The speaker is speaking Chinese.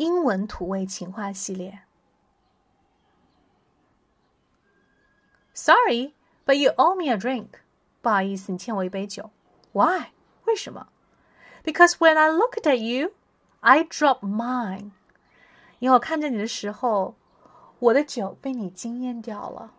英文土味情话系列。Sorry, but you owe me a drink. 不好意思，你欠我一杯酒。Why？为什么？Because when I looked at you, I dropped mine. 因为我看着你的时候，我的酒被你惊艳掉了。